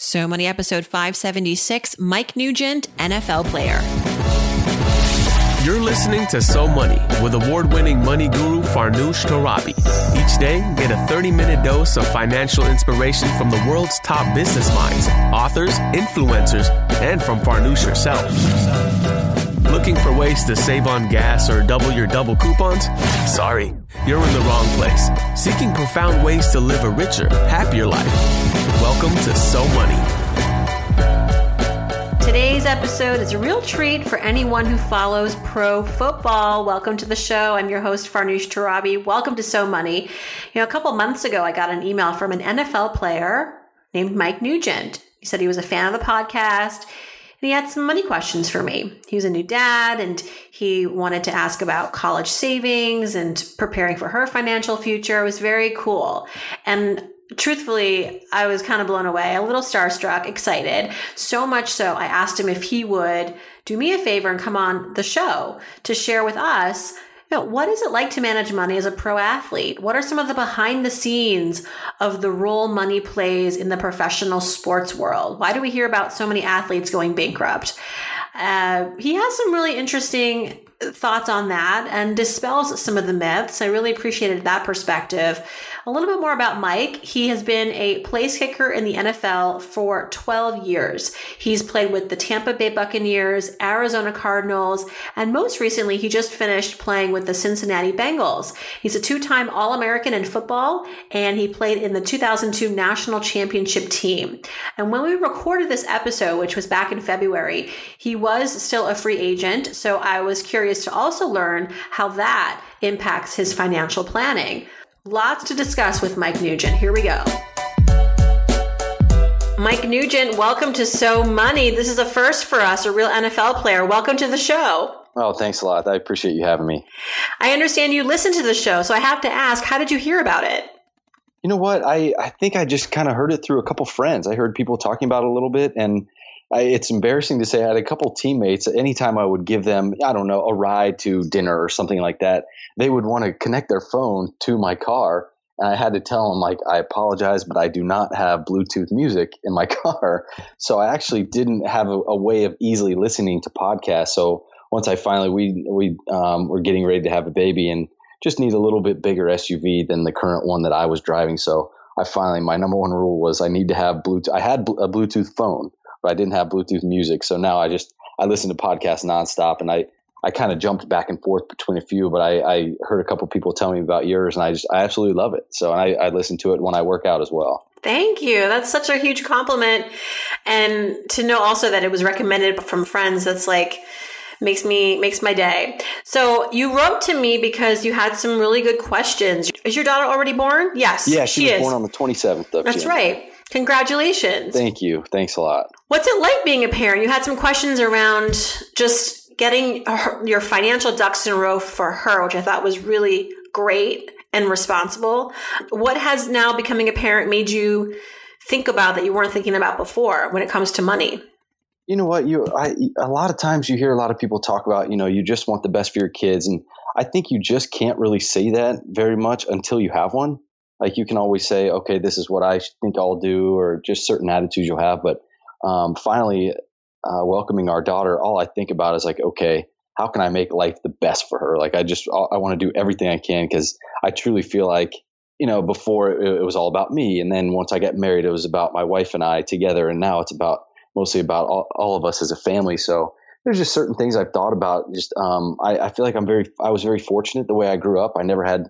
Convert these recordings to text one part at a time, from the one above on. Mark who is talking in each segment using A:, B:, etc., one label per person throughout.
A: So Money episode 576 Mike Nugent, NFL player.
B: You're listening to So Money with award winning money guru Farnoosh Torabi. Each day, get a 30 minute dose of financial inspiration from the world's top business minds, authors, influencers, and from Farnoosh herself. Looking for ways to save on gas or double your double coupons? Sorry, you're in the wrong place. Seeking profound ways to live a richer, happier life. Welcome to So Money.
A: Today's episode is a real treat for anyone who follows pro football. Welcome to the show. I'm your host, Farnoosh Torabi. Welcome to So Money. You know, a couple months ago, I got an email from an NFL player named Mike Nugent. He said he was a fan of the podcast and he had some money questions for me. He was a new dad and he wanted to ask about college savings and preparing for her financial future. It was very cool. And truthfully, I was kind of blown away, a little starstruck, excited. So much so, I asked him if he would do me a favor and come on the show to share with us. Know, what is it like to manage money as a pro athlete? What are some of the behind the scenes of the role money plays in the professional sports world? Why do we hear about so many athletes going bankrupt? Uh, he has some really interesting thoughts on that and dispels some of the myths. I really appreciated that perspective. A little bit more about Mike. He has been a place kicker in the NFL for 12 years. He's played with the Tampa Bay Buccaneers, Arizona Cardinals, and most recently, he just finished playing with the Cincinnati Bengals. He's a two time All American in football, and he played in the 2002 National Championship team. And when we recorded this episode, which was back in February, he was still a free agent. So I was curious to also learn how that impacts his financial planning. Lots to discuss with Mike Nugent. Here we go. Mike Nugent, welcome to So Money. This is a first for us, a real NFL player. Welcome to the show.
C: Oh, thanks a lot. I appreciate you having me.
A: I understand you listen to the show, so I have to ask, how did you hear about it?
C: You know what? I, I think I just kind of heard it through a couple friends. I heard people talking about it a little bit, and I, it's embarrassing to say I had a couple teammates. Anytime I would give them, I don't know, a ride to dinner or something like that, they would want to connect their phone to my car. And I had to tell them, like, I apologize, but I do not have Bluetooth music in my car. So I actually didn't have a, a way of easily listening to podcasts. So once I finally, we, we um, were getting ready to have a baby and just need a little bit bigger SUV than the current one that I was driving. So I finally, my number one rule was I need to have Bluetooth. I had a Bluetooth phone but I didn't have Bluetooth music. So now I just I listen to podcasts nonstop, and I I kind of jumped back and forth between a few, but I, I heard a couple people tell me about yours, and I just I absolutely love it. So I, I listen to it when I work out as well.
A: Thank you. That's such a huge compliment, and to know also that it was recommended from friends. That's like makes me makes my day. So you wrote to me because you had some really good questions. Is your daughter already born? Yes.
C: Yeah, she, she was is. born on the twenty seventh.
A: of That's right. Congratulations.
C: Thank you. Thanks a lot.
A: What's it like being a parent? You had some questions around just getting her, your financial ducks in a row for her, which I thought was really great and responsible. What has now becoming a parent made you think about that you weren't thinking about before when it comes to money?
C: You know what? You, I, a lot of times you hear a lot of people talk about, you know, you just want the best for your kids. And I think you just can't really say that very much until you have one. Like you can always say, okay, this is what I think I'll do, or just certain attitudes you'll have. But um, finally uh, welcoming our daughter, all I think about is like, okay, how can I make life the best for her? Like, I just, I want to do everything I can because I truly feel like, you know, before it, it, was all about me. And then once I got married, it was about my wife and I together. And now it's about mostly about all, all of us as a family. So there's just certain things I've thought about. Just, um, I, I feel like I'm very, I was very fortunate the way I grew up. I never had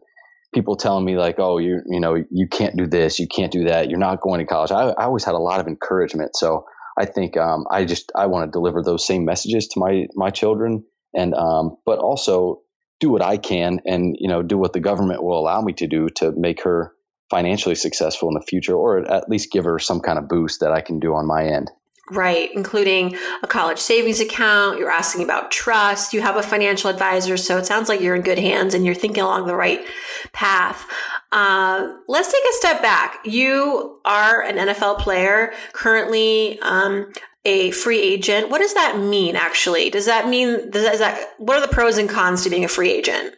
C: people telling me like, oh, you, you know, you can't do this, you can't do that, you're not going to college. I, I always had a lot of encouragement. So I think um, I just I want to deliver those same messages to my my children, and um, but also do what I can, and you know do what the government will allow me to do to make her financially successful in the future, or at least give her some kind of boost that I can do on my end.
A: Right, including a college savings account. You're asking about trust. You have a financial advisor. So it sounds like you're in good hands and you're thinking along the right path. Uh, let's take a step back. You are an NFL player, currently um, a free agent. What does that mean, actually? Does that mean, does that, what are the pros and cons to being a free agent?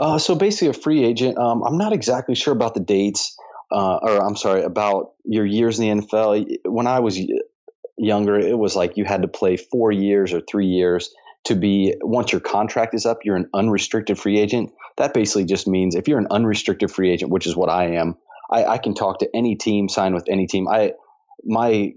C: Uh, so basically, a free agent, um, I'm not exactly sure about the dates. uh, or I'm sorry, about your years in the NFL. When I was younger, it was like you had to play four years or three years to be, once your contract is up, you're an unrestricted free agent. That basically just means if you're an unrestricted free agent, which is what I am, I, I can talk to any team, sign with any team. I, my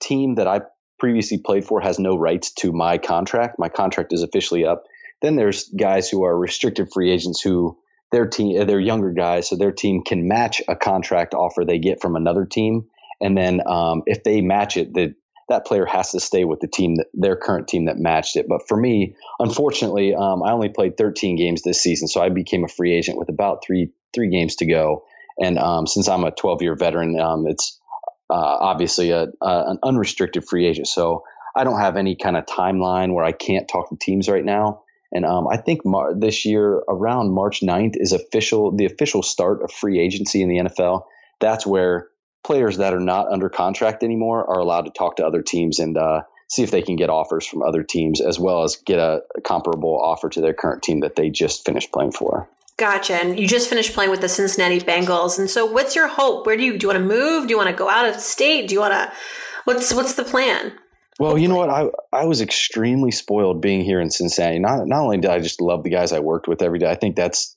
C: team that I previously played for has no rights to my contract. My contract is officially up. Then there's guys who are restricted free agents who their team, they're younger guys, so their team can match a contract offer they get from another team. And then um, if they match it, the, that player has to stay with the team that their current team that matched it. But for me, unfortunately, um, I only played 13 games this season, so I became a free agent with about three three games to go. And um, since I'm a 12 year veteran, um, it's uh, obviously a, an unrestricted free agent. So I don't have any kind of timeline where I can't talk to teams right now. And um, I think Mar- this year, around March 9th, is official the official start of free agency in the NFL. That's where players that are not under contract anymore are allowed to talk to other teams and uh, see if they can get offers from other teams, as well as get a, a comparable offer to their current team that they just finished playing for.
A: Gotcha. And you just finished playing with the Cincinnati Bengals. And so what's your hope? Where do you do you want to move? Do you want to go out of state? Do you want to what's what's the plan?
C: Well, you know what? I I was extremely spoiled being here in Cincinnati. Not not only did I just love the guys I worked with every day, I think that's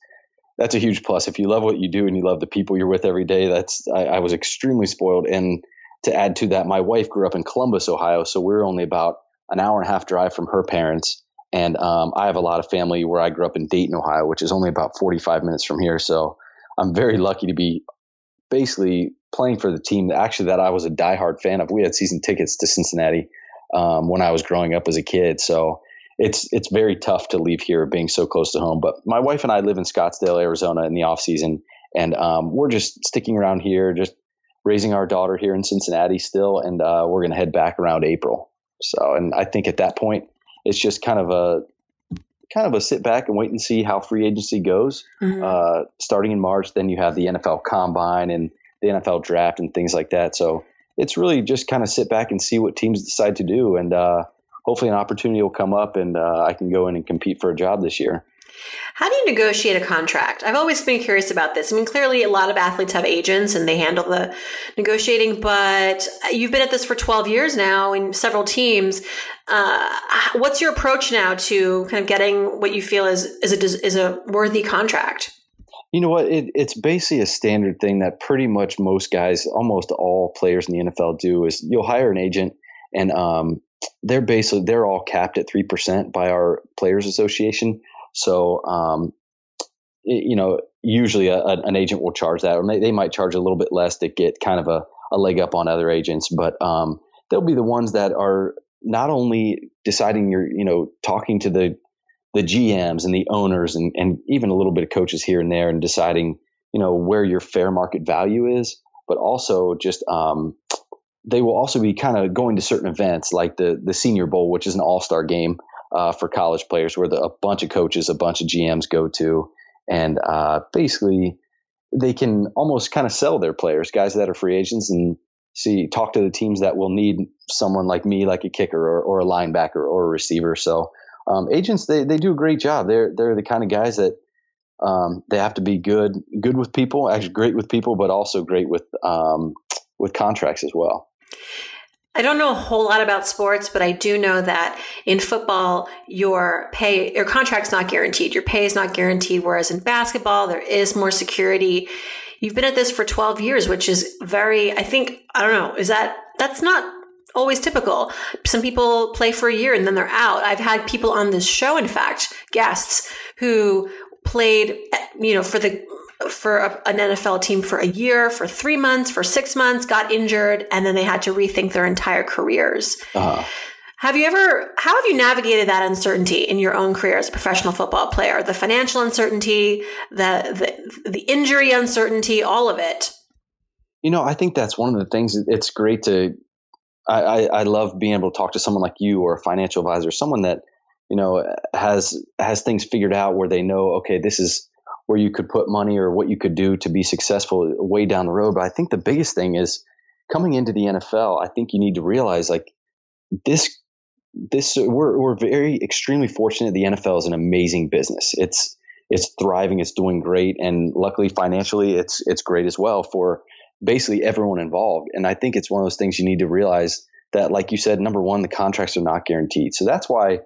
C: that's a huge plus. If you love what you do and you love the people you're with every day, that's I, I was extremely spoiled. And to add to that, my wife grew up in Columbus, Ohio, so we're only about an hour and a half drive from her parents. And um, I have a lot of family where I grew up in Dayton, Ohio, which is only about 45 minutes from here. So I'm very lucky to be basically playing for the team that actually that I was a diehard fan of. We had season tickets to Cincinnati um, when I was growing up as a kid. So it's it's very tough to leave here being so close to home. But my wife and I live in Scottsdale, Arizona in the off season, and um, we're just sticking around here, just raising our daughter here in Cincinnati still, and uh, we're going to head back around April. So, and I think at that point, it's just kind of a kind of a sit back and wait and see how free agency goes. Mm-hmm. Uh, starting in March, then you have the NFL Combine and the NFL Draft and things like that. So it's really just kind of sit back and see what teams decide to do, and uh, hopefully an opportunity will come up and uh, I can go in and compete for a job this year.
A: How do you negotiate a contract? I've always been curious about this. I mean, clearly a lot of athletes have agents and they handle the negotiating, but you've been at this for 12 years now in several teams. Uh, what's your approach now to kind of getting what you feel is, is a, is a worthy contract?
C: You know what? It, it's basically a standard thing that pretty much most guys, almost all players in the NFL do is you'll hire an agent and um, they're basically, they're all capped at 3% by our players association so, um, you know, usually a, a, an agent will charge that, or they, they, might charge a little bit less to get kind of a, a leg up on other agents. But um, they'll be the ones that are not only deciding you're, you know, talking to the the GMs and the owners and, and even a little bit of coaches here and there and deciding, you know, where your fair market value is, but also just um, they will also be kind of going to certain events like the the Senior Bowl, which is an all star game uh, for college players, where the, a bunch of coaches, a bunch of GMs go to, and uh, basically they can almost kind of sell their players, guys that are free agents, and see talk to the teams that will need someone like me, like a kicker or, or a linebacker or a receiver. So um, agents, they they do a great job. They're they're the kind of guys that um, they have to be good good with people, actually great with people, but also great with um, with contracts as well.
A: I don't know a whole lot about sports, but I do know that in football, your pay, your contract's not guaranteed. Your pay is not guaranteed. Whereas in basketball, there is more security. You've been at this for 12 years, which is very, I think, I don't know, is that, that's not always typical. Some people play for a year and then they're out. I've had people on this show, in fact, guests who played, you know, for the for a, an NFL team for a year, for three months, for six months, got injured, and then they had to rethink their entire careers. Uh-huh. Have you ever, how have you navigated that uncertainty in your own career as a professional football player? The financial uncertainty, the, the, the injury uncertainty, all of it.
C: You know, I think that's one of the things. It's great to, I, I, I love being able to talk to someone like you or a financial advisor, someone that, you know, has, has things figured out where they know, okay, this is, where you could put money or what you could do to be successful way down the road. But I think the biggest thing is coming into the NFL. I think you need to realize like this, this we're we're very extremely fortunate. The NFL is an amazing business. It's it's thriving, it's doing great, and luckily financially, it's it's great as well for basically everyone involved. And I think it's one of those things you need to realize that, like you said, number one, the contracts are not guaranteed. So that's why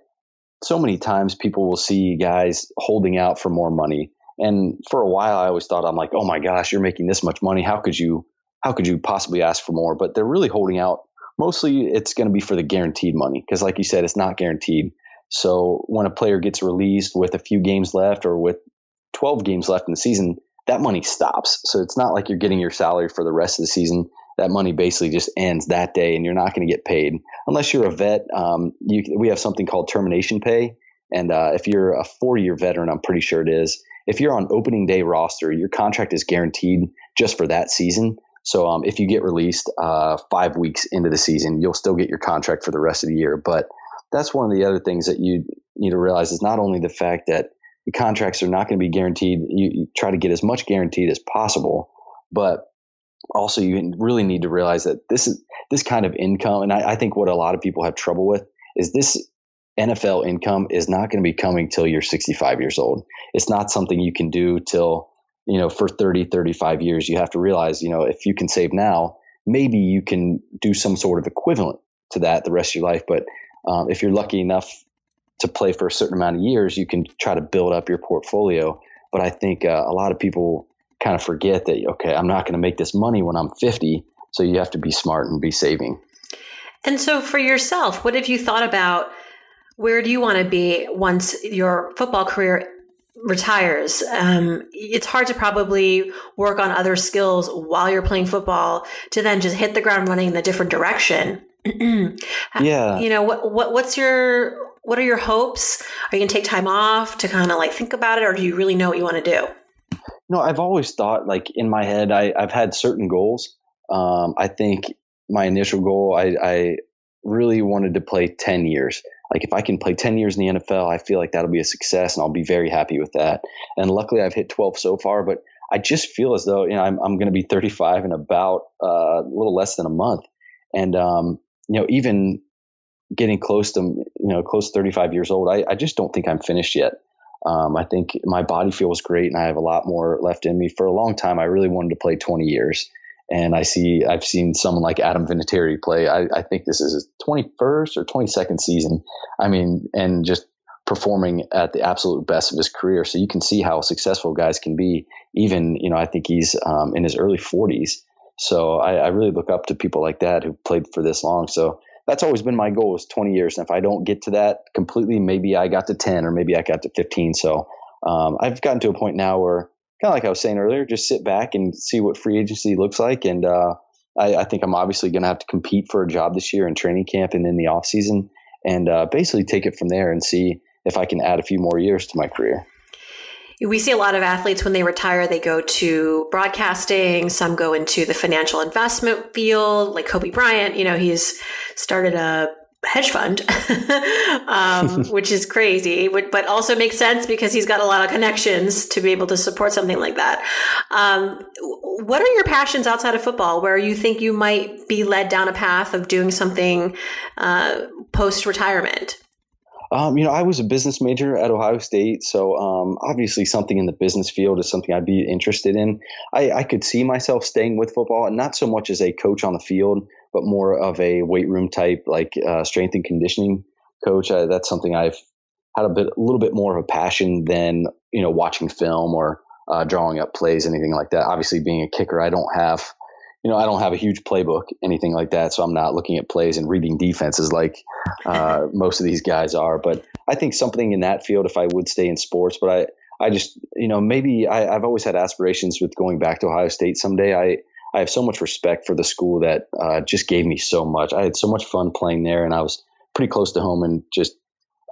C: so many times people will see guys holding out for more money. And for a while, I always thought, I'm like, oh my gosh, you're making this much money. How could you, how could you possibly ask for more? But they're really holding out. Mostly it's going to be for the guaranteed money. Cause like you said, it's not guaranteed. So when a player gets released with a few games left or with 12 games left in the season, that money stops. So it's not like you're getting your salary for the rest of the season. That money basically just ends that day, and you're not going to get paid unless you're a vet. Um, you, we have something called termination pay, and uh, if you're a four-year veteran, I'm pretty sure it is. If you're on opening day roster, your contract is guaranteed just for that season. So um, if you get released uh, five weeks into the season, you'll still get your contract for the rest of the year. But that's one of the other things that you need to realize is not only the fact that the contracts are not going to be guaranteed. You, you, try to get as much guaranteed as possible, but also you really need to realize that this is this kind of income, and I, I think what a lot of people have trouble with is this NFL income is not going to be coming till you're 65 years old. It's not something you can do till you know for 30 35 years you have to realize you know if you can save now maybe you can do some sort of equivalent to that the rest of your life but um, if you're lucky enough to play for a certain amount of years, you can try to build up your portfolio. But I think uh, a lot of people kind of forget that, okay, I'm not going to make this money when I'm 50. So you have to be smart and be saving.
A: And so for yourself, what have you thought about? Where do you want to be once your football career retires? Um, it's hard to probably work on other skills while you're playing football to then just hit the ground running in a different direction.
C: yeah.
A: You know, what, what, what's your, what are your hopes? Are you going to take time off to kind of like think about it, or do you really know what you want to do?
C: No, I've always thought like in my head, I, have had certain goals. Um, I think my initial goal, I, I really wanted to play 10 years. Like if I can play 10 years in the NFL, I feel like that'll be a success and I'll be very happy with that. And luckily I've hit 12 so far, but I just feel as though, you know, I'm, I'm going to be 35 in about uh, a little less than a month. And, um, you know, even getting close to you know close to 35 years old i, I just don't think i'm finished yet um, i think my body feels great and i have a lot more left in me for a long time i really wanted to play 20 years and i see i've seen someone like adam vinatieri play. I, I think this is his 21st or 22nd season. I mean and just performing at the absolute best of his career. So you can see how successful guys can be. Even you know i think he's um, in his early 40s so I, I really look up to people like that who played for this long. So that's always been my goal is 20 years. And if I don't get to that completely, maybe I got to 10 or maybe I got to 15. So um, I've gotten to a point now where kind of like I was saying earlier, just sit back and see what free agency looks like. And uh, I, I, think I'm obviously going to have to compete for a job this year in training camp and in the off season and uh, basically take it from there and see if I can add a few more years to my career
A: we see a lot of athletes when they retire, they go to broadcasting. Some go into the financial investment field, like Kobe Bryant. You know, he's started a hedge fund, um, which is crazy, but also makes sense because he's got a lot of connections to be able to support something like that. Um, what are your passions outside of football where you think you might be led down a path of doing something uh, post retirement?
C: Um, you know, I was a business major at Ohio State, so um, obviously something in the business field is something I'd be interested in. I, I, could see myself staying with football, and not so much as a coach on the field, but more of a weight room type, like uh, strength and conditioning coach. Uh, that's something I've had a bit, a little bit more of a passion than you know watching film or uh, drawing up plays, anything like that. Obviously, being a kicker, I don't have you know, I don't have a huge playbook, anything like that. So I'm not looking at plays and reading defenses like uh, most of these guys are. But I think something in that field, if I would stay in sports, but I, I just, you know, maybe I, have always had aspirations with going back to Ohio State someday. I, I have so much respect for the school that uh, just gave me so much. I had so much fun playing there, and I was pretty close to home, and just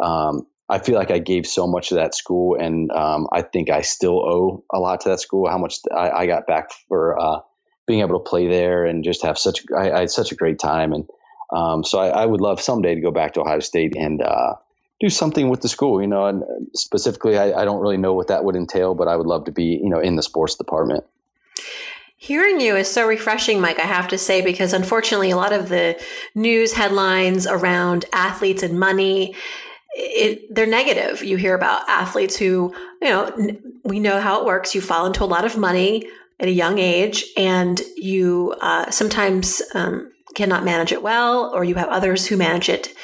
C: um, I feel like I gave so much to that school, and um, I think I still owe a lot to that school. How much I, I got back for uh, being able to play there and just have such I, I had such a great time and um, so I, I, would love someday to go back to Ohio State and uh, do something with the school you know and specifically I, I, don't really know what that would entail but I would love to be you know in the sports department
A: Hearing you is so refreshing, Mike, I have to say, because unfortunately, a lot of the news headlines around athletes and money it, they're negative. You hear about athletes who, you know, we know how it works. You fall into a lot of money at a young age, and you uh, sometimes um, cannot manage it well, or you have others who manage it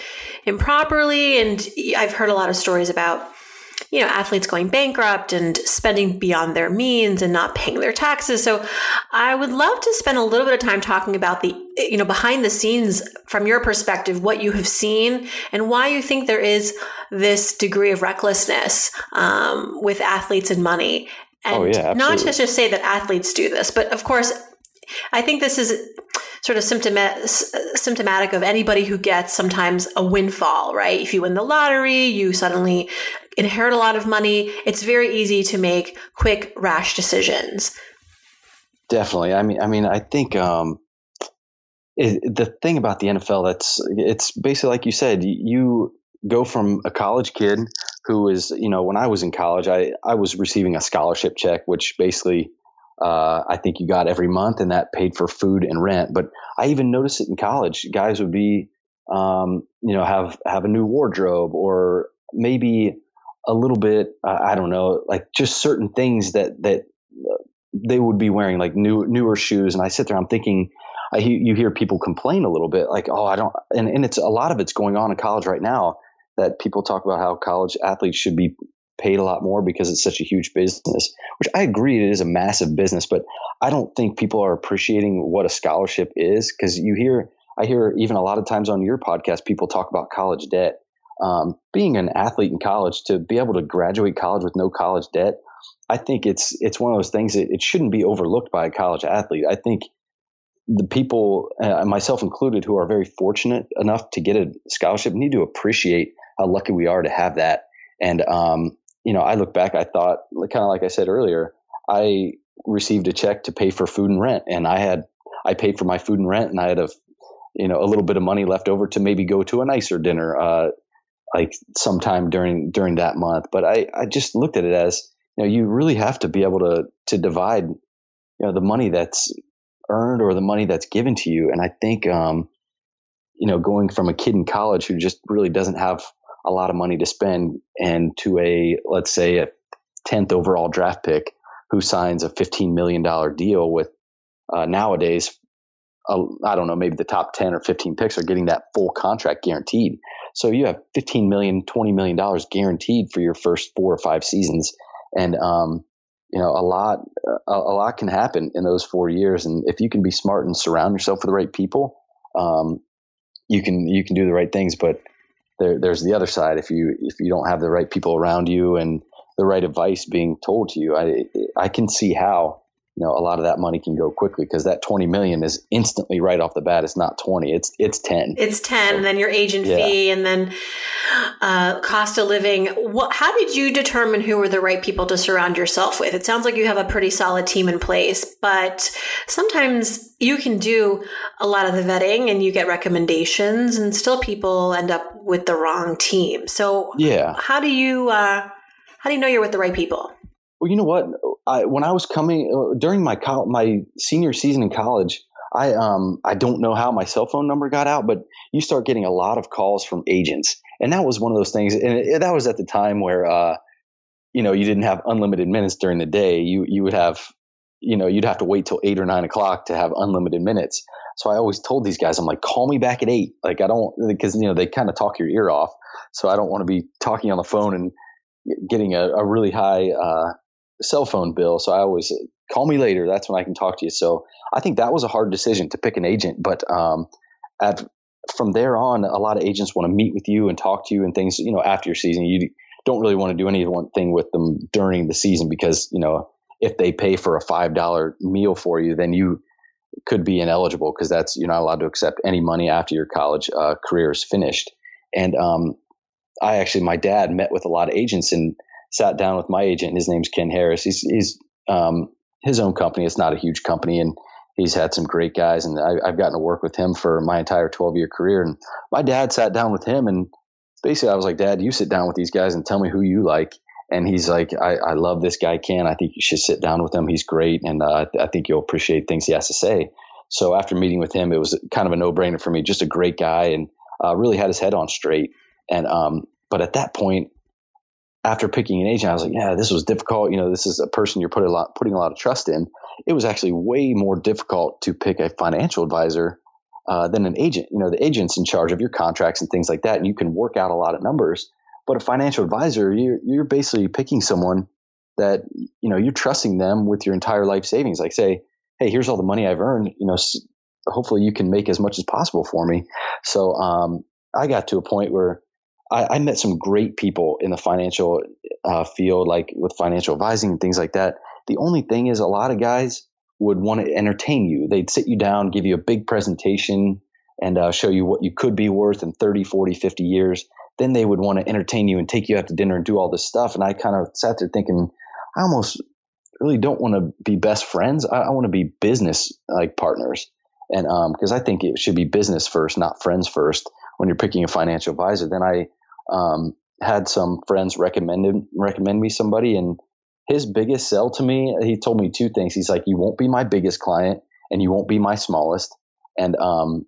A: improperly. And I've heard a lot of stories about you know, athletes going bankrupt and spending beyond their means and not paying their taxes. So I would love to spend a little bit of time talking about the, you know, behind the scenes from your perspective, what you have seen and why you think there is this degree of recklessness um, with athletes and money. And oh, yeah, not to just say that athletes do this, but of course, I think this is sort of symptomatic of anybody who gets sometimes a windfall, right? If you win the lottery, you suddenly inherit a lot of money. It's very easy to make quick, rash decisions.
C: Definitely. I mean, I mean, I think um, it, the thing about the NFL that's it's basically like you said, you go from a college kid who is, you know, when I was in college, I I was receiving a scholarship check, which basically uh, I think you got every month, and that paid for food and rent. But I even noticed it in college. Guys would be, um, you know, have have a new wardrobe or maybe a little bit. Uh, I don't know, like just certain things that that they would be wearing, like new newer shoes. And I sit there, I'm thinking. I, you hear people complain a little bit, like, "Oh, I don't," and, and it's a lot of it's going on in college right now. That people talk about how college athletes should be paid a lot more because it's such a huge business, which I agree it is a massive business, but I don't think people are appreciating what a scholarship is because you hear, I hear even a lot of times on your podcast, people talk about college debt. Um, being an athlete in college, to be able to graduate college with no college debt, I think it's it's one of those things that it shouldn't be overlooked by a college athlete. I think the people, uh, myself included, who are very fortunate enough to get a scholarship need to appreciate how lucky we are to have that. And um, you know, I look back, I thought, kind of like I said earlier, I received a check to pay for food and rent, and I had I paid for my food and rent, and I had a you know a little bit of money left over to maybe go to a nicer dinner, uh, like sometime during during that month. But I I just looked at it as you know you really have to be able to to divide you know the money that's earned or the money that's given to you, and I think um, you know going from a kid in college who just really doesn't have a lot of money to spend and to a let's say a 10th overall draft pick who signs a 15 million dollar deal with uh, nowadays I don't know maybe the top 10 or 15 picks are getting that full contract guaranteed. So you have 15 million 20 million dollars guaranteed for your first four or five seasons. And um, you know a lot a, a, lot can happen in those four years. And if you can be smart and surround yourself with the right people um, you can you can do the right things. But there, there's the other side. If you if you don't have the right people around you and the right advice being told to you, I I can see how you know a lot of that money can go quickly because that 20 million is instantly right off the bat. It's not 20 it's it's 10
A: it's 10 so, and then your agent yeah. fee and then uh, cost of living. What, how did you determine who were the right people to surround yourself with? It sounds like you have a pretty solid team in place but sometimes you can do a lot of the vetting and you get recommendations and still people end up with the wrong team. So
C: yeah.
A: how do you uh, how do you know you're with the right people
C: well, you know what? I, when I was coming uh, during my co- my senior season in college, I um I don't know how my cell phone number got out, but you start getting a lot of calls from agents, and that was one of those things. And it, that was at the time where uh, you know, you didn't have unlimited minutes during the day. You you would have, you know, you'd have to wait till eight or nine o'clock to have unlimited minutes. So I always told these guys, I'm like, call me back at eight. Like I don't because you know they kind of talk your ear off. So I don't want to be talking on the phone and getting a, a really high uh, cell phone bill. So I always call me later. That's when I can talk to you. So I think that was a hard decision to pick an agent. But um, at, from there on, a lot of agents want to meet with you and talk to you and things. You know, after your season, you don't really want to do any one thing with them during the season because you know if they pay for a five dollar meal for you, then you could be ineligible because that's you're not allowed to accept any money after your college uh, career is finished. And um, I actually, my dad met with a lot of agents and sat down with my agent. His name's Ken Harris. He's, he's um, his own company. It's not a huge company, and he's had some great guys. And I, have gotten to work with him for my entire 12 year career. And my dad sat down with him, and basically, I was like, Dad, you sit down with these guys and tell me who you like. And he's like, I, I love this guy, Ken. I think you should sit down with him. He's great, and uh, I think you'll appreciate things he has to say. So after meeting with him, it was kind of a no brainer for me. Just a great guy, and uh, really had his head on straight. And um, but at that point, after picking an agent, I was like, yeah, this was difficult. You know, this is a person you're putting a lot, putting a lot of trust in. It was actually way more difficult to pick a financial advisor uh, than an agent. You know, the agent's in charge of your contracts and things like that, and you can work out a lot of numbers. But a financial advisor, you're, you're basically picking someone that, you know, you're trusting them with your entire life savings. Like say, hey, here's all the money I've earned. You know, hopefully you can make as much as possible for me. So um, I got to a point where I, I, met some great people in the financial uh, field, like with financial advising and things like that. The only thing is, a lot of guys would want to entertain you. They'd sit you down, give you a big presentation, and uh, show you what you could be worth in 30, 40, 50 years. Then they would want to entertain you and take you out to dinner and do all this stuff. And I kind of sat there thinking, I almost really don't want to be best friends. I, I want to be business like partners. And because um, I think it should be business first, not friends first when you're picking a financial advisor. Then I um, had some friends recommended recommend me somebody, and his biggest sell to me, he told me two things. He's like, "You won't be my biggest client, and you won't be my smallest." And um,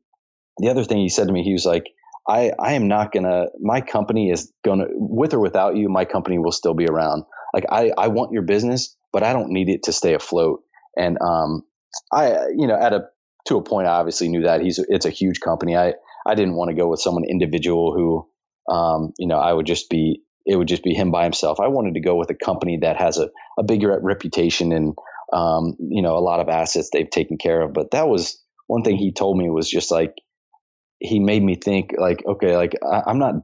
C: the other thing he said to me, he was like, I, I am not gonna my company is gonna with or without you my company will still be around like i i want your business but i don't need it to stay afloat and um i you know at a to a point i obviously knew that he's it's a huge company i i didn't want to go with someone individual who um, you know, I would just be it would just be him by himself. I wanted to go with a company that has a, a bigger reputation and um, you know a lot of assets they've taken care of. But that was one thing he told me was just like he made me think like okay, like I, I'm not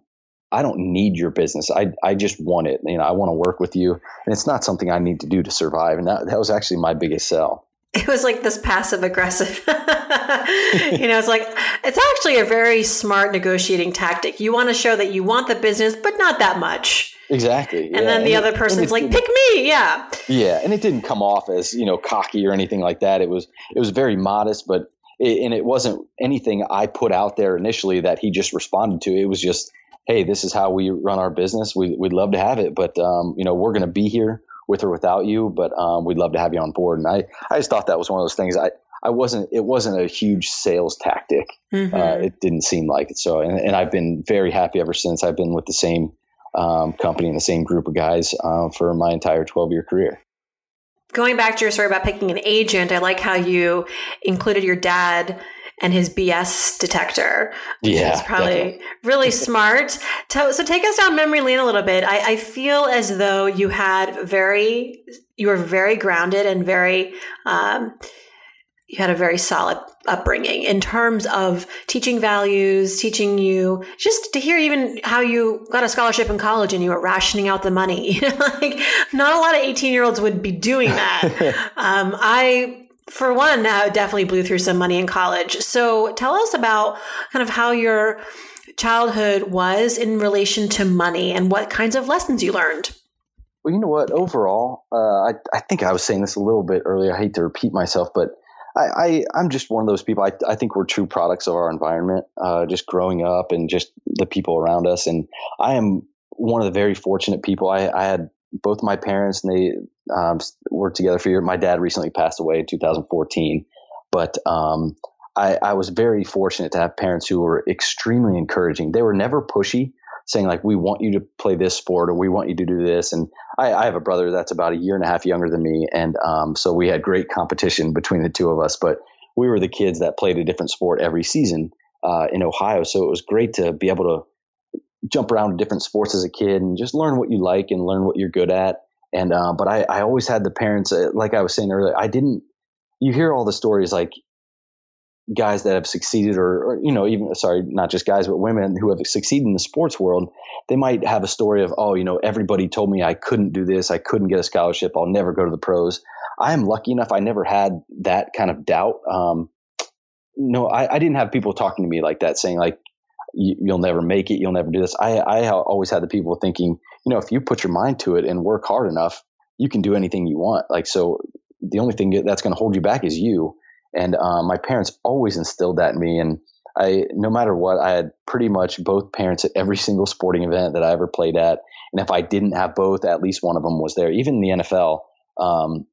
C: I don't need your business. I I just want it. You know, I want to work with you, and it's not something I need to do to survive. And that that was actually my biggest sell
A: it was like this passive aggressive you know it's like it's actually a very smart negotiating tactic. You want to show that you want the business but not that much.
C: Exactly
A: and yeah. then the and other it, person's like pick me! Yeah.
C: Yeah and it didn't come off as you know cocky or anything like that. It was it was very modest but it, and it wasn't anything i put out there initially that he just responded to. It was just hey this is how we run our business. We, we'd love to have it but um, you know we're going to be here with or without you, but um, we'd love to have you on board. And I, I just thought that was one of those things. I, I wasn't. It wasn't a huge sales tactic. Mm-hmm. Uh, it didn't seem like it. So, and, and, I've been very happy ever since. I've been with the same um, company and the same group of guys uh, for my entire twelve year career.
A: Going back to your story about picking an agent, I like how you included your dad and his BS detector.
C: yeah, It's
A: probably definitely. really smart. So, so take us down memory lane a little bit. I, I, feel as though you had very, you were very grounded and very, um, you had a very solid upbringing in terms of teaching values, teaching you just to hear even how you got a scholarship in college and you were rationing out the money. like not a lot of 18 year olds would be doing that. um, I for one, uh, definitely blew through some money in college. So tell us about kind of how your childhood was in relation to money and what kinds of lessons you learned.
C: Well, you know what? Overall, uh, I, I think I was saying this a little bit earlier. I hate to repeat myself, but I, I, am just one of those people. I, I think we're true products of our environment, uh, just growing up and just the people around us. And I am one of the very fortunate people. I, I had both my parents and they um, worked together for years. My dad recently passed away in 2014, but um, I, I, was very fortunate to have parents who were extremely encouraging. They were never pushy, saying like, "We want you to play this sport" or "We want you to do this." And I, I have a brother that's about a year and a half younger than me, and um, so we had great competition between the two of us. But we were the kids that played a different sport every season uh, in Ohio, so it was great to be able to jump around to different sports as a kid and just learn what you like and learn what you're good at. And uh, but I, I always had the parents, uh, like I was saying earlier, I didn't. You hear all the stories like guys that have succeeded, or, or you know, even sorry, not just guys, but women who have succeeded in the sports world. They might have a story of, oh, you know, everybody told me I couldn't do this, I couldn't get a scholarship, I'll never go to the pros. I am lucky enough; I never had that kind of doubt. Um, no, I, I didn't have people talking to me like that, saying like, you, will never make it. You'll never do this. I, I always had the people thinking, you know, if you put your mind to it and work hard enough, you can do anything you want. Like, so the only thing that's going to hold you back is you. And um, my parents always instilled that in me. And I, no matter what, I had pretty much both parents at every single sporting event that I ever played at. And if I didn't have both, at least one of them was there. Even in the NFL, um,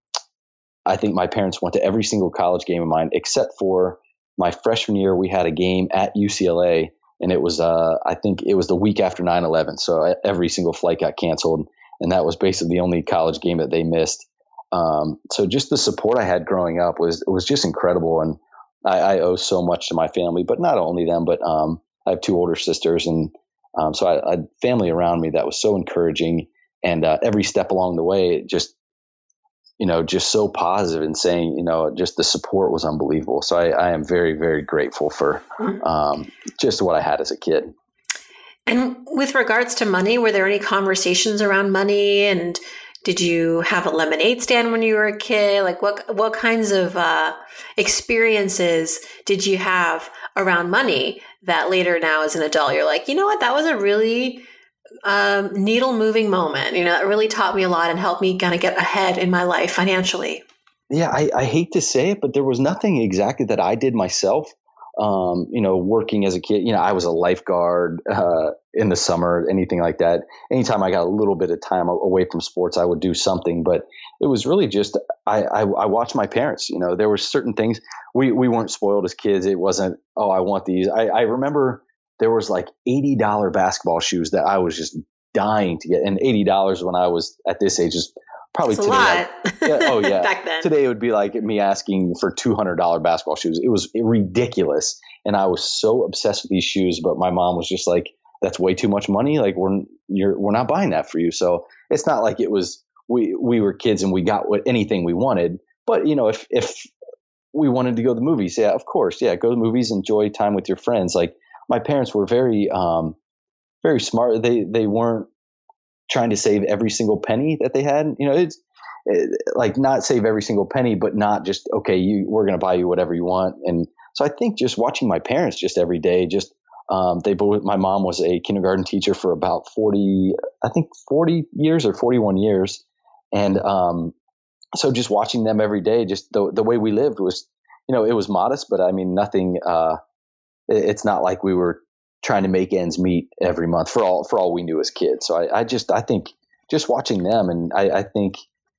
C: I think my parents went to every single college game of mine except for my freshman year. We had a game at UCLA and it was uh, I think it was the week after 9/11, so every single flight got canceled, and that was basically the only college game that they missed. Um, so just the support I had growing up was was just incredible, and I, I owe so much to my family. But not only them, but um, I have two older sisters, and um, so I, I, had family around me that was so encouraging, and uh, every step along the way, it just you know, just so positive and saying, you know, just the support was unbelievable. So I, I am very, very grateful for um, just what I had as a kid.
A: And with regards to money, were there any conversations around money? And did you have a lemonade stand when you were a kid? Like what what kinds of uh, experiences did you have around money that later now as an adult you're like, you know what, that was a really um, needle moving moment. You know, that really taught me a lot and helped me kind of get ahead in my life financially.
C: Yeah, I, I hate to say it, but there was nothing exactly that I did myself. Um, you know, working as a kid, you know, I was a lifeguard uh, in the summer, anything like that. Anytime I got a little bit of time away from sports, I would do something. But it was really just I, I, I watched my parents. You know, there were certain things we we weren't spoiled as kids. It wasn't oh I want these. I, I remember there was like $80 basketball shoes that I was just dying to get. And $80 when I was at this age is probably
A: That's
C: today.
A: Like,
C: yeah, oh yeah.
A: Back then.
C: Today it would be like me asking for $200 basketball shoes. It was ridiculous. And I was so obsessed with these shoes, but my mom was just like, that's way too much money. Like we're, you're, we're not buying that for you. So it's not like it was, we, we were kids and we got what anything we wanted. But you know, if, if we wanted to go to the movies, yeah, of course. Yeah. Go to the movies, enjoy time with your friends. Like my parents were very um, very smart. They they weren't trying to save every single penny that they had. You know, it's it, like not save every single penny, but not just okay. You we're going to buy you whatever you want. And so I think just watching my parents just every day, just um, they both. My mom was a kindergarten teacher for about forty, I think forty years or forty one years, and um, so just watching them every day, just the the way we lived was, you know, it was modest, but I mean nothing. Uh, it's not like we were trying to make ends meet every month for all for all we knew as kids. So I, I just I think just watching them and I, I, think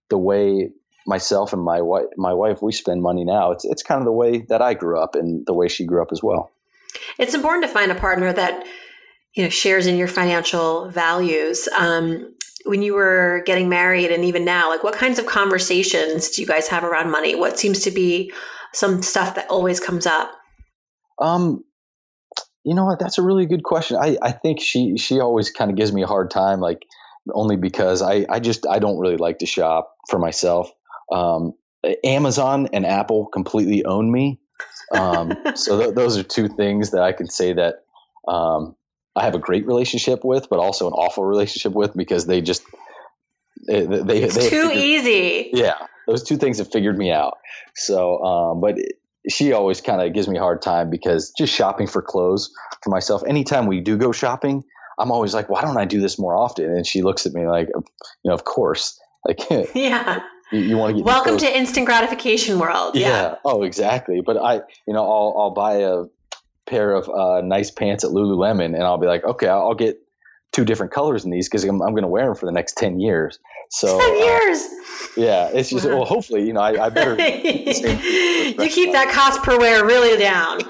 C: the way myself and my wife my wife we spend money now it's it's kind of the way that I grew up and the way she grew up as well.
A: It's important to find a partner that you know shares in your financial values. Um, when you were getting married and even now, like what kinds of conversations do you guys have around money? What seems to be some stuff that always comes up?
C: Um, you know what? That's a really good question. I, I think she she always kind of gives me a hard time, like only because I, I just I don't really like to shop for myself. Um, Amazon and Apple completely own me. Um, so th- those are two things that I can say that um, I have a great relationship with, but also an awful relationship with because they just they, they,
A: it's
C: they
A: too
C: figured,
A: easy.
C: Yeah, those two things have figured me out. So, um, but she always kind of gives me a hard time because just shopping for clothes for myself. Anytime we do go shopping, I'm always like, why don't I do this more often? And she looks at me like, you know, of course, like,
A: yeah,
C: you, you want to get
A: welcome to instant gratification world. Yeah. yeah.
C: Oh, exactly. But I, you know, I'll I'll buy a pair of uh, nice pants at Lululemon, and I'll be like, okay, I'll get two different colors in these because I'm, I'm going to wear them for the next 10 years. So,
A: ten uh, years. Uh,
C: yeah. It's just, well, hopefully, you know, I, I better.
A: you keep that cost per wear really down.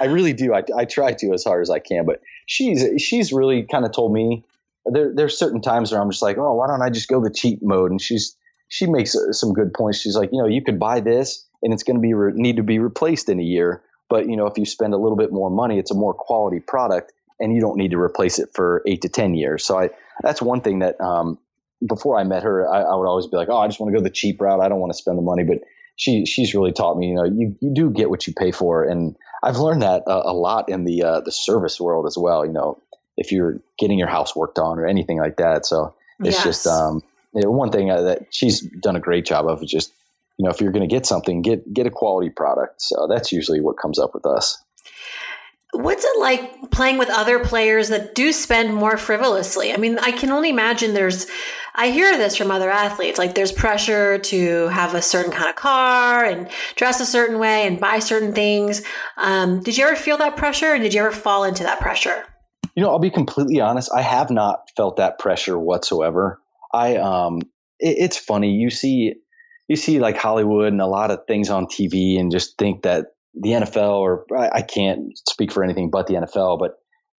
C: I really do. I, I try to as hard as I can, but she's, she's really kind of told me there, there's certain times where I'm just like, oh, why don't I just go the cheap mode? And she's, she makes some good points. She's like, you know, you could buy this and it's going to be re- need to be replaced in a year. But you know, if you spend a little bit more money, it's a more quality product and you don't need to replace it for eight to 10 years. So I, that's one thing that, um, before I met her, I, I, would always be like, oh, I just want to go the cheap route. I don't want to spend the money. But she, she's really taught me, you know, you, you do get what you pay for. And I've learned that a, a lot in the, uh, the service world as well. You know, if you're getting your house worked on or anything like that. So it's yes. just, um, you know, one thing uh, that she's done a great job of is just, you know, if you're going to get something, get, get a quality product. So that's usually what comes up with us.
A: What's it like playing with other players that do spend more frivolously? I mean, I can only imagine there's, I hear this from other athletes, like there's pressure to have a certain kind of car and dress a certain way and buy certain things. Um, did you ever feel that pressure and did you ever fall into that pressure?
C: You know, I'll be completely honest. I have not felt that pressure whatsoever. I, um, it, it's funny. You see, you see like Hollywood and a lot of things on TV and just think that the NFL, or I, can't speak for anything but the NFL, but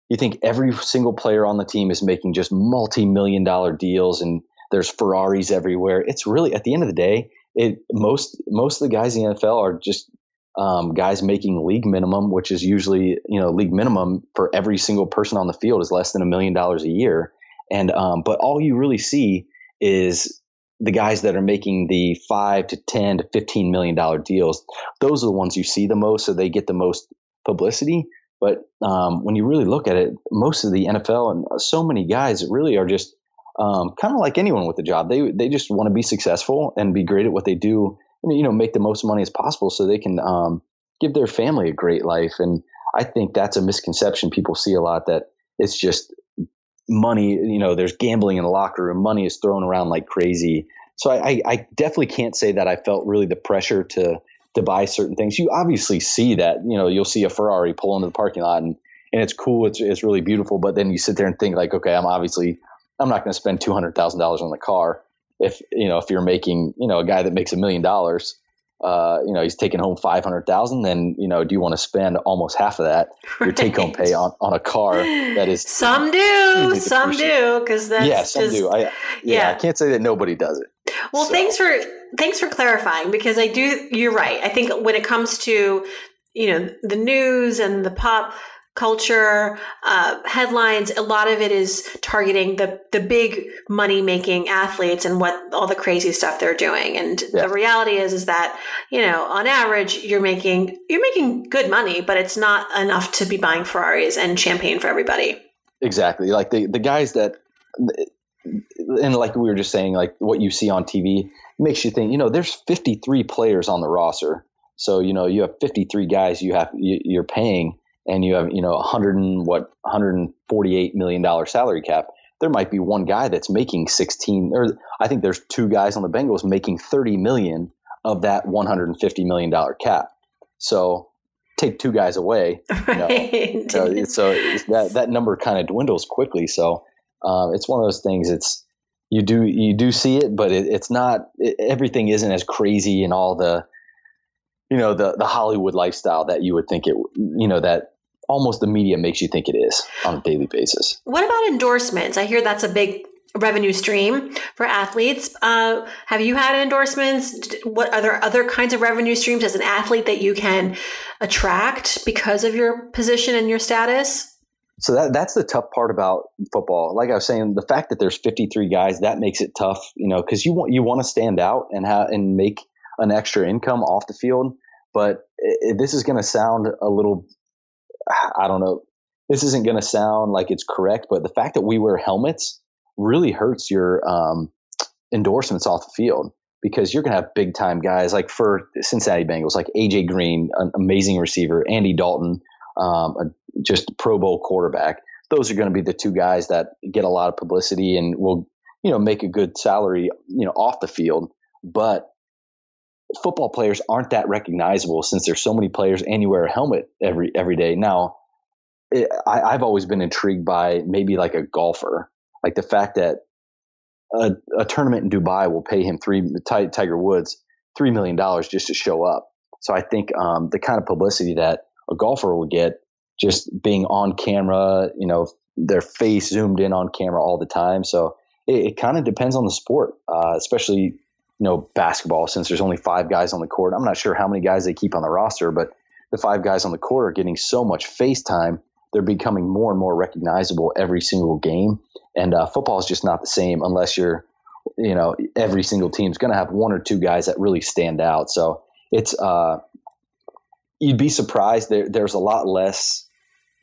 C: you think every single player on the team is making just multi-million dollar deals and there's Ferraris everywhere. It's really at the end of the day, it most most of the guys in the NFL are just um, guys making league minimum, which is usually you know league minimum for every single person on the field is less than a million dollars a year. And um, but all you really see is the guys that are making the five to ten to fifteen million dollar deals. Those are the ones you see the most, so they get the most publicity. But um, when you really look at it, most of the NFL and so many guys really are just um, kind of like anyone with a job. They they just want to be successful and be great at what they do, and you know make the most money as possible so they can um, give their family a great life. And I think that's a misconception people see a lot that it's just money. You know, there's gambling in the locker room. Money is thrown around like crazy. So I, I definitely can't say that I felt really the pressure to to buy certain things. You obviously see that, you know, you'll see a Ferrari pull into the parking lot and, and it's cool. It's, it's really beautiful. But then you sit there and think like, okay, I'm obviously, I'm not going to spend $200,000 on the car. If, you know, if you're making, you know, a guy that makes a million dollars, uh, you know, he's taking home 500,000, then, you know, do you want to spend almost half of that, right. your take home pay on, on a car that is.
A: Some do, some do. Cause that's
C: yeah, some
A: just,
C: do. I, yeah, yeah, I can't say that nobody does it.
A: Well, so. thanks for, thanks for clarifying because I do, you're right. I think when it comes to, you know, the news and the pop, culture uh, headlines a lot of it is targeting the the big money making athletes and what all the crazy stuff they're doing. And yeah. the reality is is that you know on average you're making you're making good money but it's not enough to be buying ferraris and champagne for everybody.
C: Exactly. Like the the guys that and like we were just saying like what you see on tv makes you think you know there's 53 players on the roster. So you know you have 53 guys you have you're paying and you have you know 100 and what 148 million dollar salary cap there might be one guy that's making 16 or i think there's two guys on the bengals making 30 million of that 150 million dollar cap. So take two guys away you know, right. so, so that that number kind of dwindles quickly. So um, it's one of those things it's you do you do see it but it, it's not it, everything isn't as crazy and all the you know the the Hollywood lifestyle that you would think it you know that almost the media makes you think it is on a daily basis.
A: What about endorsements? I hear that's a big revenue stream for athletes. Uh, have you had endorsements? What are there other kinds of revenue streams as an athlete that you can attract because of your position and your status?
C: So that that's the tough part about football. Like I was saying, the fact that there's 53 guys that makes it tough, you know, because you want you want to stand out and have and make an extra income off the field. But it, this is going to sound a little I don't know. This isn't going to sound like it's correct, but the fact that we wear helmets really hurts your um, endorsements off the field because you're going to have big time guys like for Cincinnati Bengals, like AJ Green, an amazing receiver, Andy Dalton, um, a, just Pro Bowl quarterback. Those are going to be the two guys that get a lot of publicity and will, you know, make a good salary, you know, off the field. But football players aren't that recognizable since there's so many players and you wear a helmet every every day. Now, it, I, I've always been intrigued by maybe like a golfer, like the fact that a, a tournament in Dubai will pay him three Tiger Woods three million dollars just to show up. So I think um, the kind of publicity that a golfer would get just being on camera, you know, their face zoomed in on camera all the time. So it, it kind of depends on the sport, uh, especially you know, basketball since there's only five guys on the court. I'm not sure how many guys they keep on the roster, but the five guys on the court are getting so much face time. They're becoming more and more recognizable every single game. And uh, football is just not the same unless you're, you know, every single team's going to have one or two guys that really stand out. So it's, uh, you'd be surprised. There, there's a lot less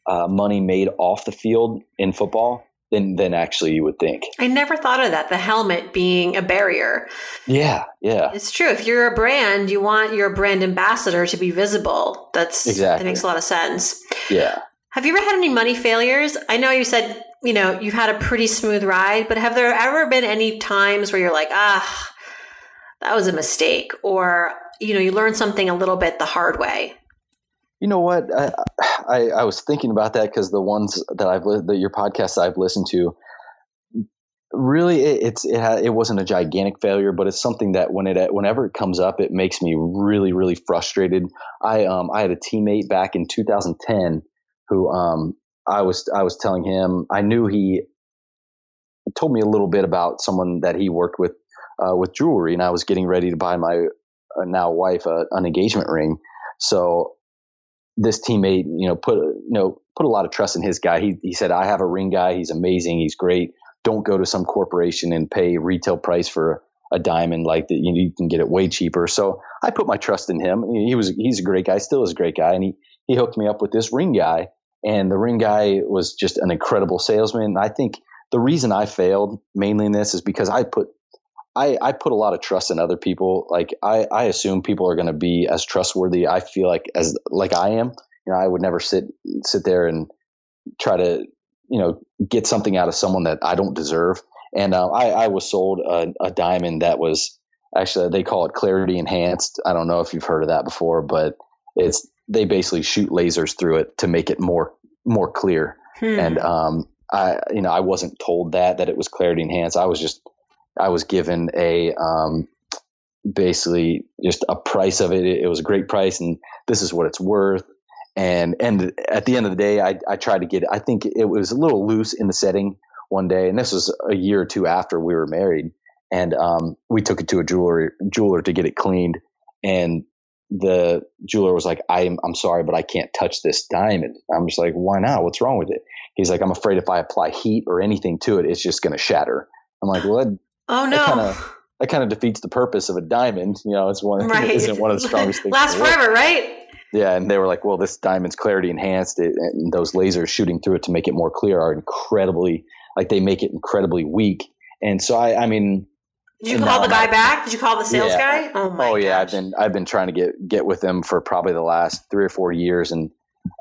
C: uh, money made off the field in football than than actually you would think.
A: I never thought of that. The helmet being a barrier.
C: Yeah, yeah.
A: It's true. If you're a brand, you want your brand ambassador to be visible. That's exactly. That makes a lot of sense.
C: Yeah.
A: Have you ever had any money failures? I know you said you know you've had a pretty smooth ride, but have there ever been any times where you're like, ah, that was a mistake, or you know, you learned something a little bit the hard way?
C: You know what? I, I, I was thinking about that because the ones that I've li- that your podcasts I've listened to, really it, it's it, ha- it wasn't a gigantic failure, but it's something that when it whenever it comes up, it makes me really really frustrated. I um I had a teammate back in 2010 who um I was I was telling him I knew he told me a little bit about someone that he worked with uh, with jewelry, and I was getting ready to buy my uh, now wife a, an engagement ring. So this teammate, you know, put you know put a lot of trust in his guy. He he said, "I have a ring guy. He's amazing. He's great. Don't go to some corporation and pay retail price for a diamond like that. You, know, you can get it way cheaper." So I put my trust in him. He was he's a great guy, still is a great guy, and he he hooked me up with this ring guy. And the ring guy was just an incredible salesman. And I think the reason I failed mainly in this is because I put I, I put a lot of trust in other people. Like I, I assume people are going to be as trustworthy. I feel like as like I am. You know, I would never sit sit there and try to you know get something out of someone that I don't deserve. And uh, I, I was sold a, a diamond that was actually they call it clarity enhanced. I don't know if you've heard of that before, but it's they basically shoot lasers through it to make it more more clear. Hmm. And um, I you know I wasn't told that that it was clarity enhanced. I was just I was given a um, basically just a price of it. it. was a great price, and this is what it's worth. And and at the end of the day, I, I tried to get. I think it was a little loose in the setting one day, and this was a year or two after we were married. And um, we took it to a jeweler jeweler to get it cleaned, and the jeweler was like, "I'm I'm sorry, but I can't touch this diamond." I'm just like, "Why not? What's wrong with it?" He's like, "I'm afraid if I apply heat or anything to it, it's just going to shatter." I'm like, "Well, that
A: Oh no.
C: That kind of that kind of defeats the purpose of a diamond. You know, it's one right. isn't one of the strongest things.
A: Lasts forever, right?
C: Yeah, and they were like, "Well, this diamond's clarity enhanced, it, and those lasers shooting through it to make it more clear are incredibly like they make it incredibly weak." And so I, I mean,
A: did you call the guy back? Did you call the sales
C: yeah.
A: guy? Oh my!
C: Oh yeah,
A: gosh.
C: I've been I've been trying to get get with them for probably the last three or four years, and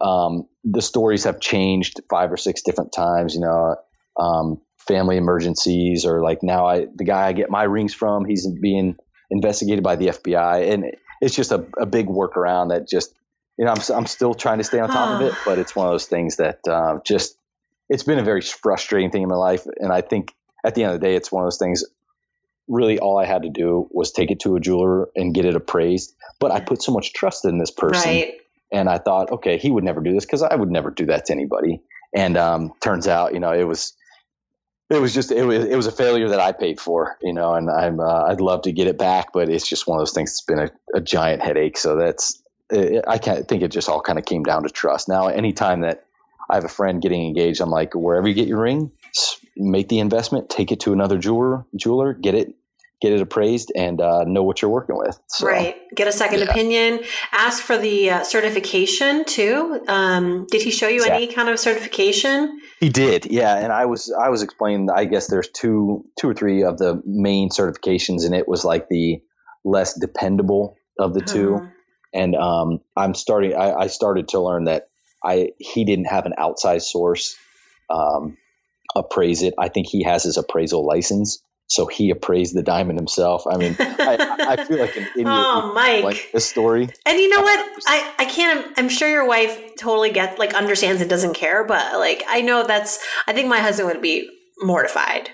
C: um, the stories have changed five or six different times. You know, um, family emergencies or like now I the guy I get my rings from he's being investigated by the FBI and it's just a, a big workaround that just you know I'm I'm still trying to stay on top of it but it's one of those things that uh, just it's been a very frustrating thing in my life. And I think at the end of the day it's one of those things really all I had to do was take it to a jeweler and get it appraised. But I put so much trust in this person
A: right.
C: and I thought okay he would never do this because I would never do that to anybody. And um, turns out you know it was it was just it was it was a failure that I paid for, you know, and I'm uh, I'd love to get it back, but it's just one of those things that's been a, a giant headache. So that's I can't think it just all kind of came down to trust. Now, anytime that I have a friend getting engaged, I'm like, wherever you get your ring, make the investment, take it to another jeweler, jeweler, get it get it appraised and uh, know what you're working with.
A: So, right. Get a second yeah. opinion. Ask for the uh, certification too. Um, did he show you any kind of certification?
C: He did. Yeah. And I was, I was explaining, I guess there's two, two or three of the main certifications and it was like the less dependable of the 2 uh-huh. And um, I'm starting, I, I, started to learn that I, he didn't have an outside source um, appraise it. I think he has his appraisal license so he appraised the diamond himself. I mean, I, I, feel like an idiot.
A: oh, Mike,
C: like this story.
A: And you know what? I I can't. I'm sure your wife totally gets like understands and doesn't care, but like I know that's. I think my husband would be mortified.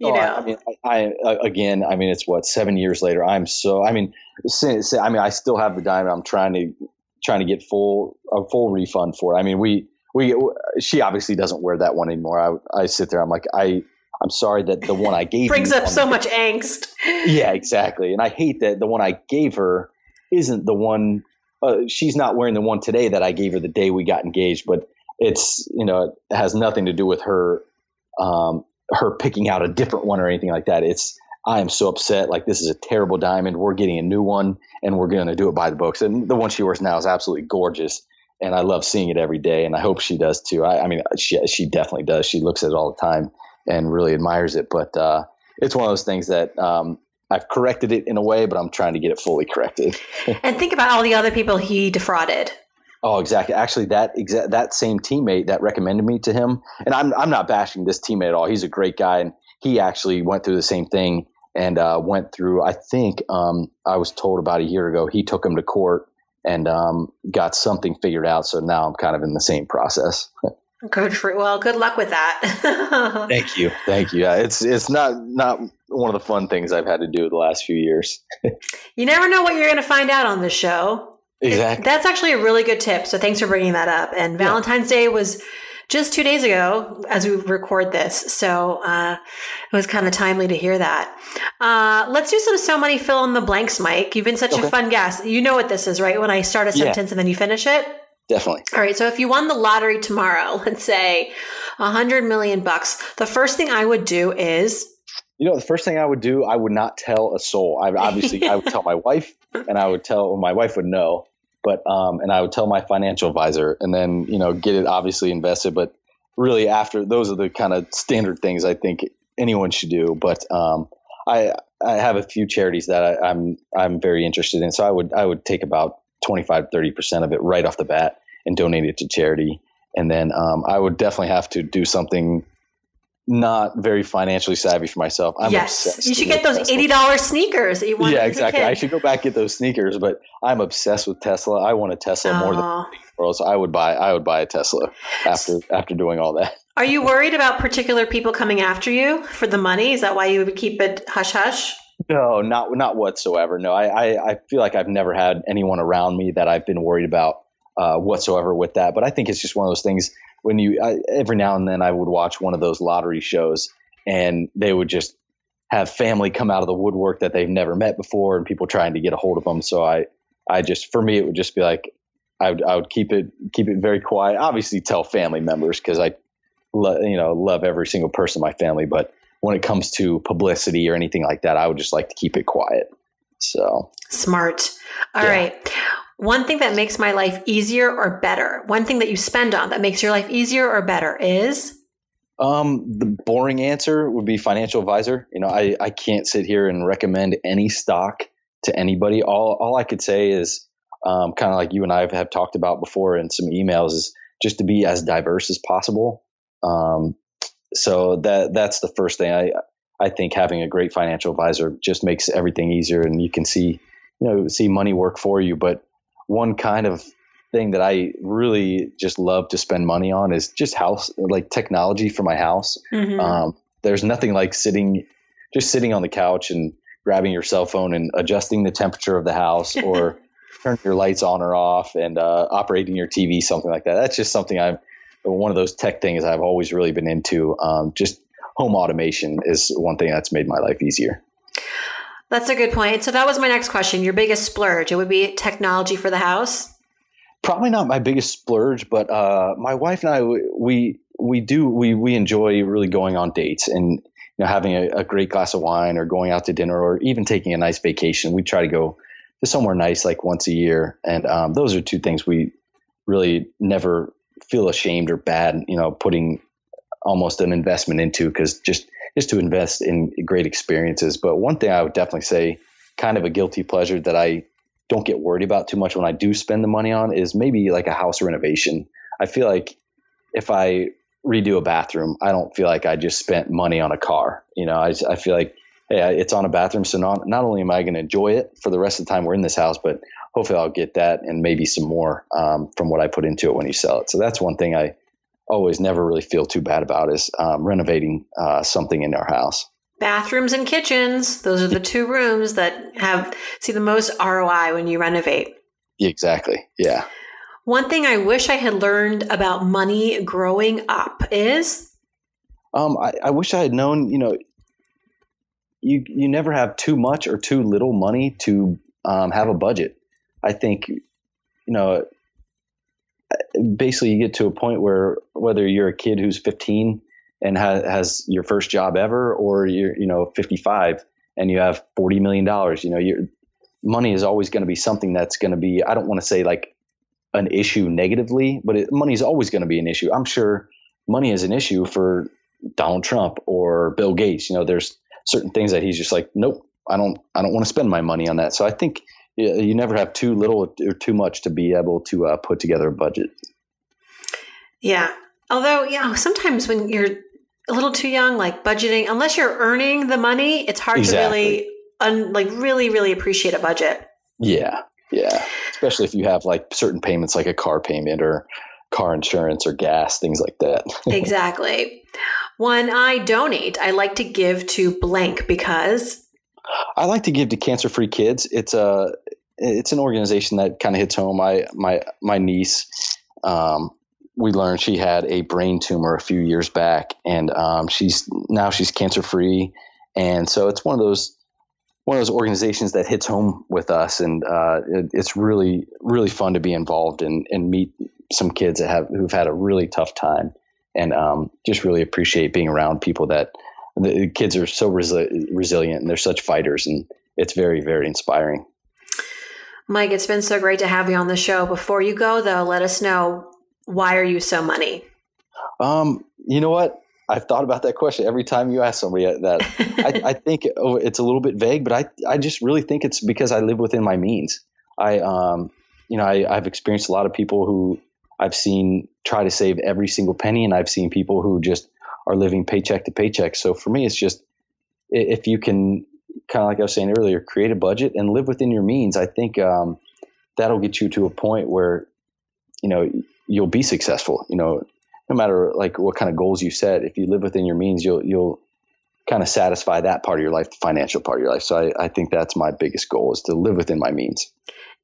A: You oh, know.
C: I, I mean, I, I, uh, again. I mean, it's what seven years later. I'm so. I mean, since, I mean, I still have the diamond. I'm trying to trying to get full a full refund for it. I mean, we we she obviously doesn't wear that one anymore. I I sit there. I'm like I I'm sorry that the one I gave
A: brings up so much angst.
C: Yeah, exactly. And I hate that the one I gave her isn't the one. Uh, she's not wearing the one today that I gave her the day we got engaged. But it's you know it has nothing to do with her um, her picking out a different one or anything like that. It's I am so upset. Like this is a terrible diamond. We're getting a new one, and we're going to do it by the books. And the one she wears now is absolutely gorgeous, and I love seeing it every day. And I hope she does too. I, I mean, she she definitely does. She looks at it all the time and really admires it. But uh, it's one of those things that um, I've corrected it in a way, but I'm trying to get it fully corrected.
A: and think about all the other people he defrauded.
C: Oh, exactly. Actually, that exa- that same teammate that recommended me to him, and I'm I'm not bashing this teammate at all. He's a great guy, and he actually went through the same thing and uh, went through. I think um, I was told about a year ago he took him to court and um, got something figured out. So now I'm kind of in the same process.
A: Good for well. Good luck with that.
C: Thank you, thank you. Yeah, it's it's not not one of the fun things I've had to do the last few years.
A: you never know what you're going to find out on this show.
C: Exactly.
A: That's actually a really good tip. So thanks for bringing that up. And Valentine's yeah. Day was just two days ago as we record this. So uh, it was kind of timely to hear that. Uh, let's do some so many fill in the blanks, Mike. You've been such okay. a fun guest. You know what this is, right? When I start a sentence yeah. and then you finish it.
C: Definitely.
A: All right. So if you won the lottery tomorrow, let's say a hundred million bucks, the first thing I would do is
C: you know, the first thing I would do, I would not tell a soul. I obviously I would tell my wife, and I would tell my wife would know, but um, and I would tell my financial advisor, and then you know get it obviously invested. But really, after those are the kind of standard things I think anyone should do. But um, I I have a few charities that I, I'm I'm very interested in, so I would I would take about 25 30 percent of it right off the bat and donate it to charity. And then um, I would definitely have to do something not very financially savvy for myself.
A: I'm yes, you should get those eighty dollars sneakers that you want.
C: Yeah, exactly. I should go back get those sneakers, but I'm obsessed with Tesla. I want a Tesla more than world, so I would buy. I would buy a Tesla after after doing all that.
A: Are you worried about particular people coming after you for the money? Is that why you would keep it hush hush?
C: No, not not whatsoever. No, I, I, I feel like I've never had anyone around me that I've been worried about uh, whatsoever with that. But I think it's just one of those things when you I, every now and then I would watch one of those lottery shows and they would just have family come out of the woodwork that they've never met before and people trying to get a hold of them. So I I just for me it would just be like I would I would keep it keep it very quiet. Obviously tell family members because I lo- you know love every single person in my family, but when it comes to publicity or anything like that, I would just like to keep it quiet. So
A: smart. All yeah. right. One thing that makes my life easier or better, one thing that you spend on that makes your life easier or better is?
C: Um, the boring answer would be financial advisor. You know, I, I can't sit here and recommend any stock to anybody. All, all I could say is um, kind of like you and I have talked about before in some emails is just to be as diverse as possible. Um, so that that's the first thing I I think having a great financial advisor just makes everything easier and you can see you know see money work for you but one kind of thing that I really just love to spend money on is just house like technology for my house. Mm-hmm. Um, there's nothing like sitting, just sitting on the couch and grabbing your cell phone and adjusting the temperature of the house or turning your lights on or off and uh, operating your TV, something like that. That's just something I'm one of those tech things I've always really been into. Um, just home automation is one thing that's made my life easier.
A: That's a good point. So that was my next question. Your biggest splurge, it would be technology for the house?
C: Probably not my biggest splurge, but uh, my wife and I we we do we we enjoy really going on dates and you know having a, a great glass of wine or going out to dinner or even taking a nice vacation. We try to go to somewhere nice like once a year, and um, those are two things we really never feel ashamed or bad, you know, putting almost an investment into because just just to invest in great experiences. But one thing I would definitely say, kind of a guilty pleasure that I don't get worried about too much when I do spend the money on is maybe like a house renovation. I feel like if I redo a bathroom, I don't feel like I just spent money on a car. You know, I, I feel like hey, it's on a bathroom, so not not only am I going to enjoy it for the rest of the time we're in this house, but hopefully I'll get that and maybe some more um, from what I put into it when you sell it. So that's one thing I always never really feel too bad about is um, renovating uh, something in our house.
A: Bathrooms and kitchens; those are the two rooms that have see the most ROI when you renovate.
C: Exactly. Yeah.
A: One thing I wish I had learned about money growing up is.
C: Um, I, I wish I had known. You know, you you never have too much or too little money to um, have a budget. I think you know basically you get to a point where whether you're a kid who's 15 and ha- has your first job ever, or you're you know 55 and you have 40 million dollars, you know your money is always going to be something that's going to be I don't want to say like an issue negatively, but money is always going to be an issue. I'm sure money is an issue for Donald Trump or Bill Gates. You know, there's certain things that he's just like, nope, I don't, I don't want to spend my money on that. So I think you never have too little or too much to be able to uh, put together a budget.
A: Yeah. Although, you know, sometimes when you're a little too young, like budgeting, unless you're earning the money, it's hard exactly. to really, un, like, really, really appreciate a budget.
C: Yeah. Yeah. Especially if you have like certain payments, like a car payment or car insurance or gas, things like that.
A: exactly. When I donate, I like to give to blank because
C: I like to give to Cancer Free Kids. It's a it's an organization that kind of hits home. My my my niece, um, we learned she had a brain tumor a few years back, and um, she's now she's cancer free, and so it's one of those one of those organizations that hits home with us, and uh, it, it's really really fun to be involved and and meet some kids that have who've had a really tough time, and um, just really appreciate being around people that the kids are so resi- resilient and they're such fighters, and it's very very inspiring.
A: Mike, it's been so great to have you on the show. Before you go, though, let us know why are you so money?
C: Um, you know what? I've thought about that question every time you ask somebody that. I, I, think oh, it's a little bit vague, but I I just really think it's because I live within my means. I um you know I, I've experienced a lot of people who I've seen try to save every single penny, and I've seen people who just are living paycheck to paycheck. So for me, it's just if you can kind of like I was saying earlier, create a budget and live within your means. I think um, that'll get you to a point where you know you'll be successful. You know, no matter like what kind of goals you set, if you live within your means, you'll you'll kind of satisfy that part of your life, the financial part of your life. So I, I think that's my biggest goal is to live within my means.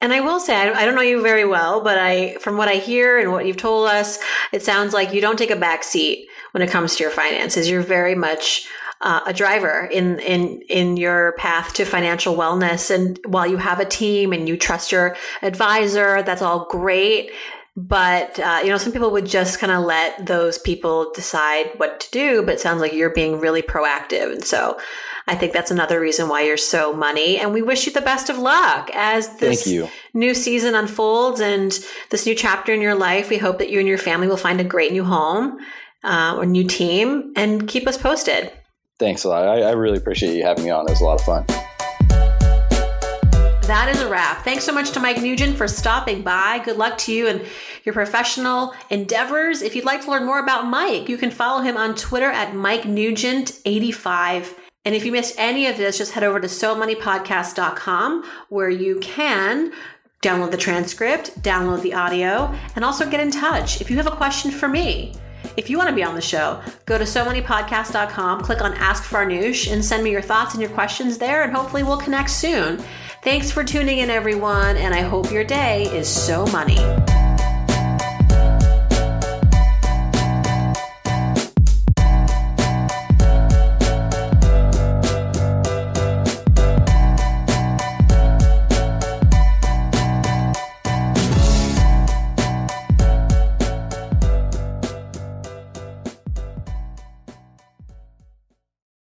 A: And I will say, I don't know you very well, but I, from what I hear and what you've told us, it sounds like you don't take a back seat when it comes to your finances. You're very much uh, a driver in in in your path to financial wellness. And while you have a team and you trust your advisor, that's all great. But uh, you know, some people would just kind of let those people decide what to do. But it sounds like you're being really proactive, and so I think that's another reason why you're so money. And we wish you the best of luck as this new season unfolds and this new chapter in your life. We hope that you and your family will find a great new home uh, or new team, and keep us posted.
C: Thanks a lot. I, I really appreciate you having me on. It was a lot of fun.
A: That is a wrap. Thanks so much to Mike Nugent for stopping by. Good luck to you and your professional endeavors. If you'd like to learn more about Mike, you can follow him on Twitter at Mike Nugent85. And if you missed any of this, just head over to somoneypodcast.com where you can download the transcript, download the audio, and also get in touch. If you have a question for me, if you want to be on the show, go to so moneypodcast.com, click on Ask Farnoosh, and send me your thoughts and your questions there, and hopefully we'll connect soon. Thanks for tuning in, everyone, and I hope your day is so money.